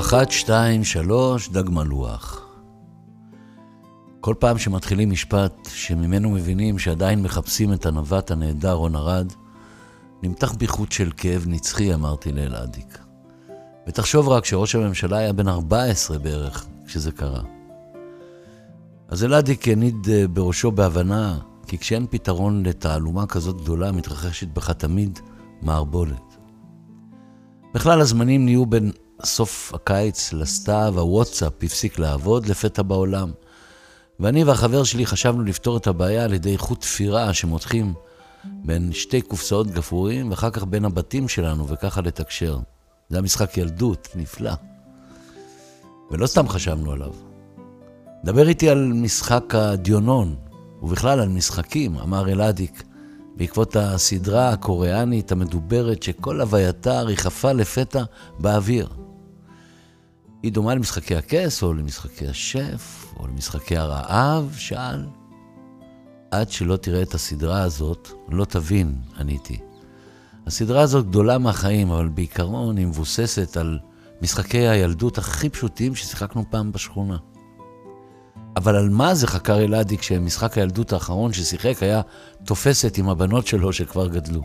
אחת, שתיים, שלוש, דג מלוח. כל פעם שמתחילים משפט שממנו מבינים שעדיין מחפשים את הנווט הנהדר רון ארד, נמתח בי חוט של כאב נצחי, אמרתי לאלעדיק. ותחשוב רק שראש הממשלה היה בן 14 בערך כשזה קרה. אז אלעדיק הניד אה, בראשו בהבנה, כי כשאין פתרון לתעלומה כזאת גדולה, מתרחשת בך תמיד מערבולת. בכלל הזמנים נהיו בין סוף הקיץ לסתיו, הוואטסאפ הפסיק לעבוד לפתע בעולם. ואני והחבר שלי חשבנו לפתור את הבעיה על ידי חוט תפירה שמותחים בין שתי קופסאות גפרורים, ואחר כך בין הבתים שלנו, וככה לתקשר. זה היה משחק ילדות נפלא. ולא סתם חשבנו עליו. דבר איתי על משחק הדיונון, ובכלל על משחקים, אמר אלעדיק, בעקבות הסדרה הקוריאנית המדוברת שכל הווייתה ריחפה לפתע באוויר. היא דומה למשחקי הכס, או למשחקי השף, או למשחקי הרעב? שאל. עד שלא תראה את הסדרה הזאת, לא תבין, עניתי. הסדרה הזאת גדולה מהחיים, אבל בעיקרון היא מבוססת על משחקי הילדות הכי פשוטים ששיחקנו פעם בשכונה. אבל על מה זה חקר אלעדי כשמשחק הילדות האחרון ששיחק היה תופסת עם הבנות שלו שכבר גדלו?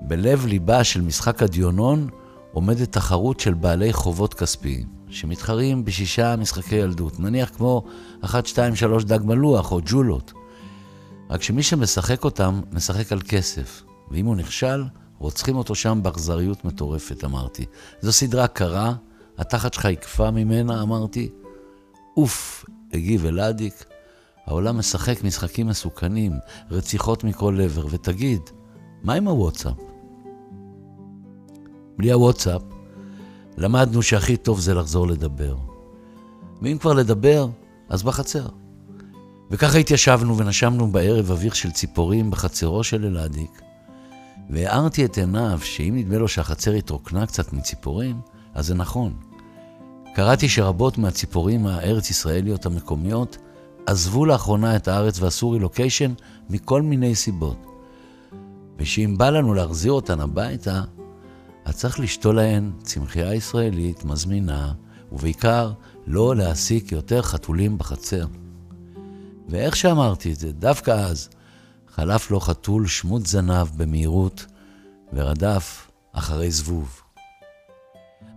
בלב ליבה של משחק הדיונון עומדת תחרות של בעלי חובות כספיים, שמתחרים בשישה משחקי ילדות, נניח כמו 1, 2, 3 דג מלוח או ג'ולות. רק שמי שמשחק אותם, משחק על כסף, ואם הוא נכשל, רוצחים אותו שם באכזריות מטורפת, אמרתי. זו סדרה קרה, התחת שלך יקפא ממנה, אמרתי. אוף, הגיב אלאדיק, העולם משחק משחקים מסוכנים, רציחות מכל עבר, ותגיד, מה עם הוואטסאפ? בלי הוואטסאפ, למדנו שהכי טוב זה לחזור לדבר. ואם כבר לדבר, אז בחצר. וככה התיישבנו ונשמנו בערב אוויר של ציפורים בחצרו של אלעדיק, והארתי את עיניו שאם נדמה לו שהחצר התרוקנה קצת מציפורים, אז זה נכון. קראתי שרבות מהציפורים הארץ-ישראליות המקומיות עזבו לאחרונה את הארץ ועשו רילוקיישן מכל מיני סיבות. ושאם בא לנו להחזיר אותן הביתה, אז צריך לשתול להן צמחייה ישראלית מזמינה, ובעיקר לא להעסיק יותר חתולים בחצר. ואיך שאמרתי את זה, דווקא אז חלף לו חתול שמוט זנב במהירות ורדף אחרי זבוב.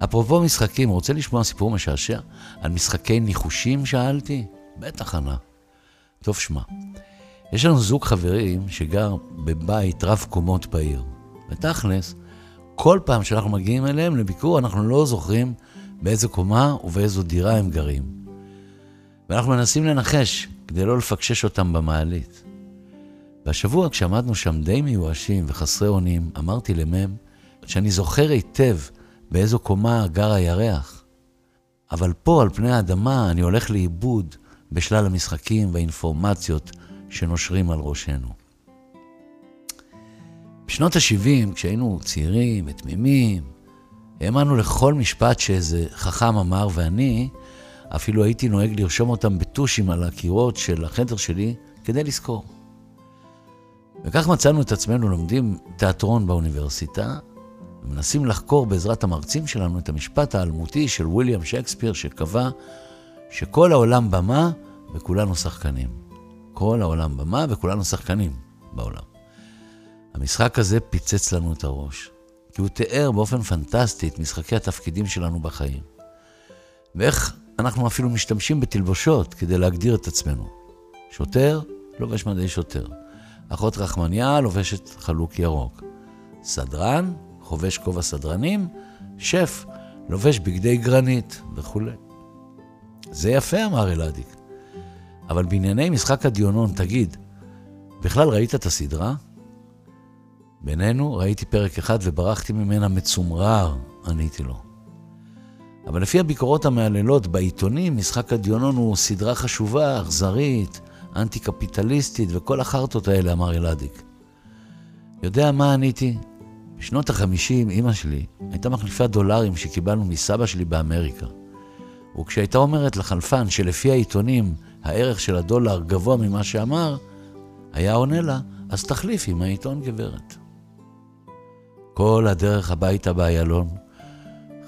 אפרופו משחקים, רוצה לשמוע סיפור משעשע על משחקי ניחושים? שאלתי. בטח ענה. טוב, שמע. יש לנו זוג חברים שגר בבית רב קומות בעיר. ותכלס, כל פעם שאנחנו מגיעים אליהם לביקור, אנחנו לא זוכרים באיזה קומה ובאיזו דירה הם גרים. ואנחנו מנסים לנחש כדי לא לפקשש אותם במעלית. והשבוע, כשעמדנו שם די מיואשים וחסרי אונים, אמרתי למם שאני זוכר היטב באיזו קומה גר הירח. אבל פה, על פני האדמה, אני הולך לאיבוד בשלל המשחקים והאינפורמציות שנושרים על ראשנו. בשנות ה-70, כשהיינו צעירים ותמימים, האמנו לכל משפט שאיזה חכם אמר, ואני אפילו הייתי נוהג לרשום אותם בטושים על הקירות של החדר שלי כדי לזכור. וכך מצאנו את עצמנו לומדים תיאטרון באוניברסיטה, ומנסים לחקור בעזרת המרצים שלנו את המשפט האלמותי של ויליאם שייקספיר, שקבע שכל העולם במה וכולנו שחקנים. כל העולם במה וכולנו שחקנים בעולם. המשחק הזה פיצץ לנו את הראש, כי הוא תיאר באופן פנטסטי את משחקי התפקידים שלנו בחיים. ואיך אנחנו אפילו משתמשים בתלבושות כדי להגדיר את עצמנו. שוטר לובש מדי שוטר. אחות רחמניה לובשת חלוק ירוק. סדרן חובש כובע סדרנים, שף לובש בגדי גרנית וכולי. זה יפה, אמר אלעדיק. אבל בענייני משחק הדיונון, תגיד, בכלל ראית את הסדרה? בינינו, ראיתי פרק אחד וברחתי ממנה מצומרר, עניתי לו. אבל לפי הביקורות המהללות בעיתונים, משחק הדיונון הוא סדרה חשובה, אכזרית, אנטי-קפיטליסטית וכל החרטות האלה, אמר אלעדיק. יודע מה עניתי? בשנות החמישים, אימא שלי הייתה מחליפה דולרים שקיבלנו מסבא שלי באמריקה. וכשהייתה אומרת לחלפן שלפי העיתונים הערך של הדולר גבוה ממה שאמר, היה עונה לה, אז תחליפי מהעיתון גברת. כל הדרך הביתה באיילון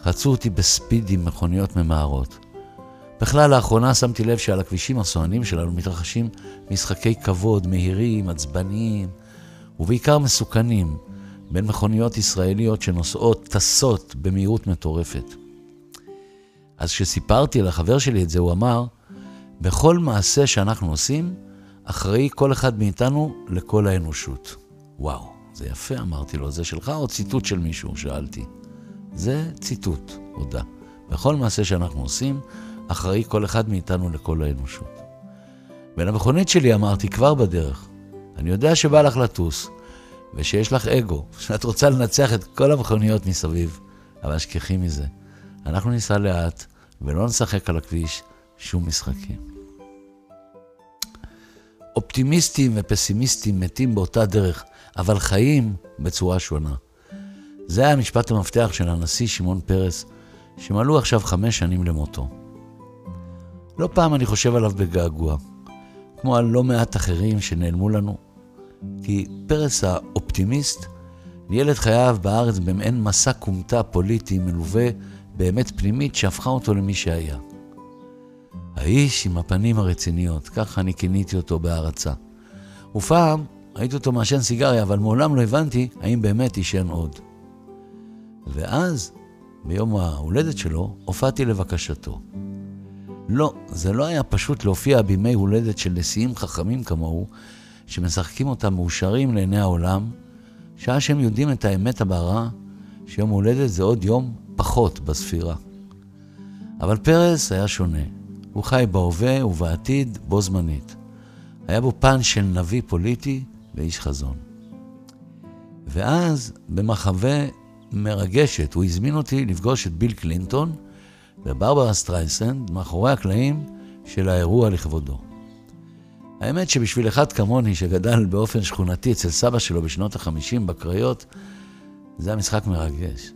רצו אותי בספיד עם מכוניות ממהרות. בכלל, לאחרונה שמתי לב שעל הכבישים הסוענים שלנו מתרחשים משחקי כבוד מהירים, עצבניים, ובעיקר מסוכנים, בין מכוניות ישראליות שנוסעות, טסות במהירות מטורפת. אז כשסיפרתי לחבר שלי את זה, הוא אמר, בכל מעשה שאנחנו עושים, אחראי כל אחד מאיתנו לכל האנושות. וואו, זה יפה, אמרתי לו, זה שלך או ציטוט של מישהו? שאלתי. זה ציטוט, הודה. בכל מעשה שאנחנו עושים, אחראי כל אחד מאיתנו לכל האנושות. ולמכונית שלי אמרתי, כבר בדרך, אני יודע שבא לך לטוס, ושיש לך אגו, שאת רוצה לנצח את כל המכוניות מסביב, אבל שכחי מזה. אנחנו ניסע לאט, ולא נשחק על הכביש שום משחקים. אופטימיסטים ופסימיסטים מתים באותה דרך, אבל חיים בצורה שונה. זה היה משפט המפתח של הנשיא שמעון פרס, שמלאו עכשיו חמש שנים למותו. לא פעם אני חושב עליו בגעגוע, כמו על לא מעט אחרים שנעלמו לנו, כי פרס האופטימיסט ניהל את חייו בארץ במעין מסע כומתה פוליטי מלווה באמת פנימית שהפכה אותו למי שהיה. האיש עם הפנים הרציניות, ככה אני כיניתי אותו בהערצה. ופעם ראיתי אותו מעשן סיגריה, אבל מעולם לא הבנתי האם באמת עישן עוד. ואז, ביום ההולדת שלו, הופעתי לבקשתו. לא, זה לא היה פשוט להופיע בימי הולדת של נשיאים חכמים כמוהו, שמשחקים אותם מאושרים לעיני העולם, שעה שהם יודעים את האמת הבהרה, שיום הולדת זה עוד יום פחות בספירה. אבל פרס היה שונה. הוא חי בהווה ובעתיד בו זמנית. היה בו פן של נביא פוליטי ואיש חזון. ואז, במחווה מרגשת, הוא הזמין אותי לפגוש את ביל קלינטון וברברה סטרייסנד מאחורי הקלעים של האירוע לכבודו. האמת שבשביל אחד כמוני שגדל באופן שכונתי אצל סבא שלו בשנות החמישים בקריות, זה היה משחק מרגש.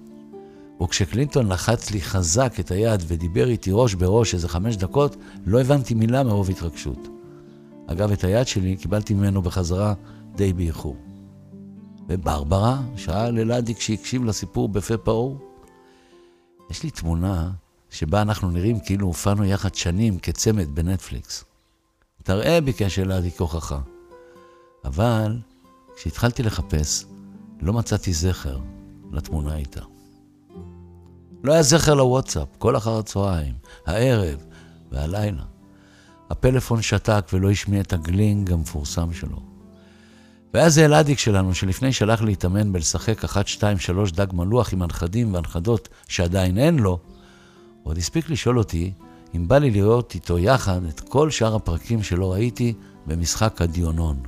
וכשקלינטון לחץ לי חזק את היד ודיבר איתי ראש בראש איזה חמש דקות, לא הבנתי מילה מרוב התרגשות. אגב, את היד שלי קיבלתי ממנו בחזרה די באיחור. וברברה, שאל אלעדי כשהקשיב לסיפור בפה פעור. יש לי תמונה שבה אנחנו נראים כאילו הופענו יחד שנים כצמד בנטפליקס. תראה, ביקש אלעדי כהוכחה. אבל כשהתחלתי לחפש, לא מצאתי זכר לתמונה איתה. לא היה זכר לוואטסאפ, כל אחר הצהריים, הערב והלילה. הפלאפון שתק ולא השמיע את הגלינג המפורסם שלו. והיה זה אלאדיק שלנו, שלפני שהלך להתאמן בלשחק אחת, שתיים, שלוש דג מלוח עם הנכדים והנכדות שעדיין אין לו, עוד הספיק לשאול אותי אם בא לי לראות איתו יחד את כל שאר הפרקים שלא ראיתי במשחק הדיונון.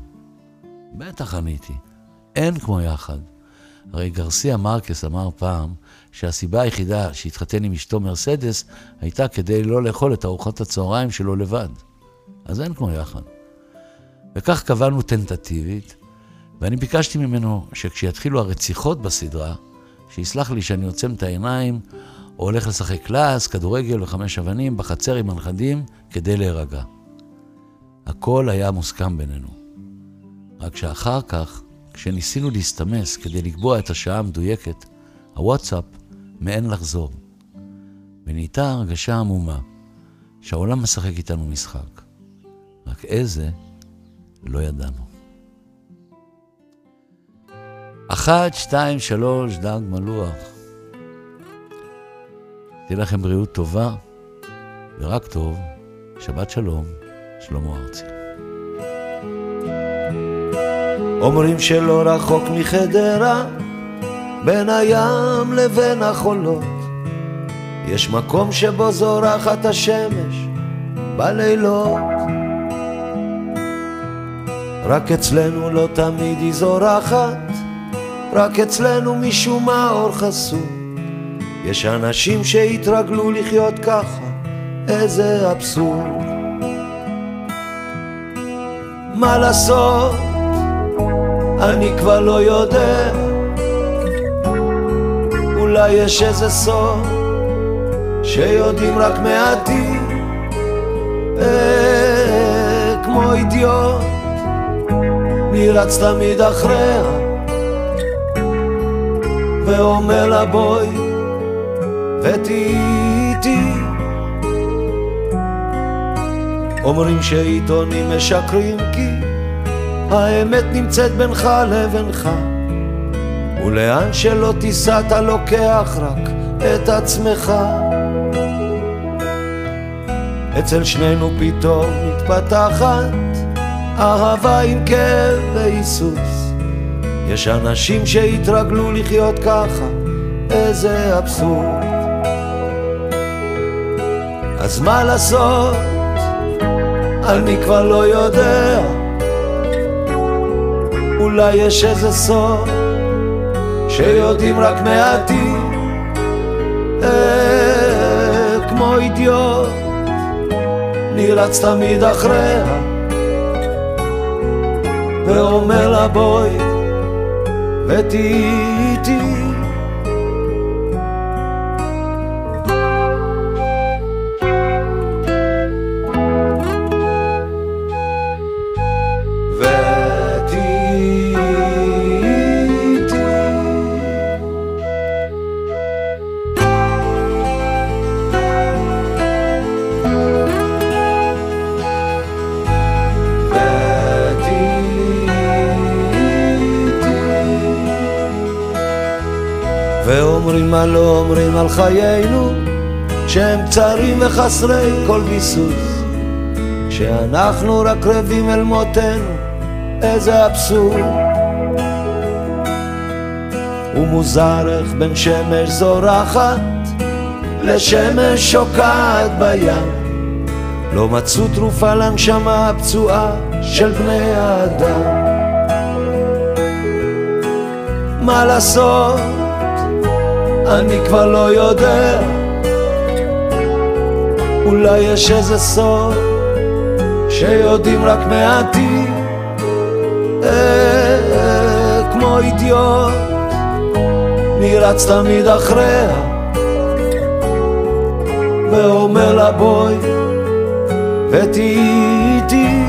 בטח עניתי, אין כמו יחד. הרי גרסיה מרקס אמר פעם שהסיבה היחידה שהתחתן עם אשתו מרסדס הייתה כדי לא לאכול את ארוחת הצהריים שלו לבד. אז אין כמו יחד. וכך קבענו טנטטיבית, ואני ביקשתי ממנו שכשיתחילו הרציחות בסדרה, שיסלח לי שאני עוצם את העיניים, או הולך לשחק קלאס, כדורגל וחמש אבנים בחצר עם הנכדים כדי להירגע. הכל היה מוסכם בינינו. רק שאחר כך, כשניסינו להסתמס כדי לקבוע את השעה המדויקת, הוואטסאפ מעין לחזור. ונהייתה הרגשה עמומה שהעולם משחק איתנו משחק. רק איזה לא ידענו. אחת, שתיים, שלוש, דג מלוח. תהיה לכם בריאות טובה ורק טוב. שבת שלום, שלמה ארצי. אומרים שלא רחוק מחדרה, בין הים לבין החולות, יש מקום שבו זורחת השמש בלילות. רק אצלנו לא תמיד היא זורחת, רק אצלנו משום מה אור חסום. יש אנשים שהתרגלו לחיות ככה, איזה אבסורד. מה לעשות? אני כבר לא יודע אולי יש איזה סוד שיודעים רק מעטים אה, כמו אידיוט מי רץ תמיד אחריה ואומר לה בואי ותהיי איתי. אומרים שעיתונים משקרים כי האמת נמצאת בינך לבינך. ולאן שלא תיסע אתה לוקח רק את עצמך. אצל שנינו פתאום מתפתחת אהבה עם כאב והיסוס יש אנשים שהתרגלו לחיות ככה, איזה אבסורד. אז מה לעשות? אני כבר לא יודע? אולי יש איזה סוד שיודעים רק מעטים. אה, כמו אידיוט נרץ תמיד אחריה. ואומר לה בואי ותהיי איתי ואומרים מה לא אומרים על חיינו שהם קצרים וחסרי כל ביסוס. שאנחנו רק רבים אל מותנו איזה אבסורד. ומוזר איך בין שמש זורחת לשמש שוקעת בים. לא מצאו תרופה לנשמה הפצועה של בני האדם. מה לעשות אני כבר לא יודע. אולי יש איזה סוד שיודעים רק מעטים. אה, כמו אידיוט נרץ תמיד אחריה. ואומר לה בואי ותהיי איתי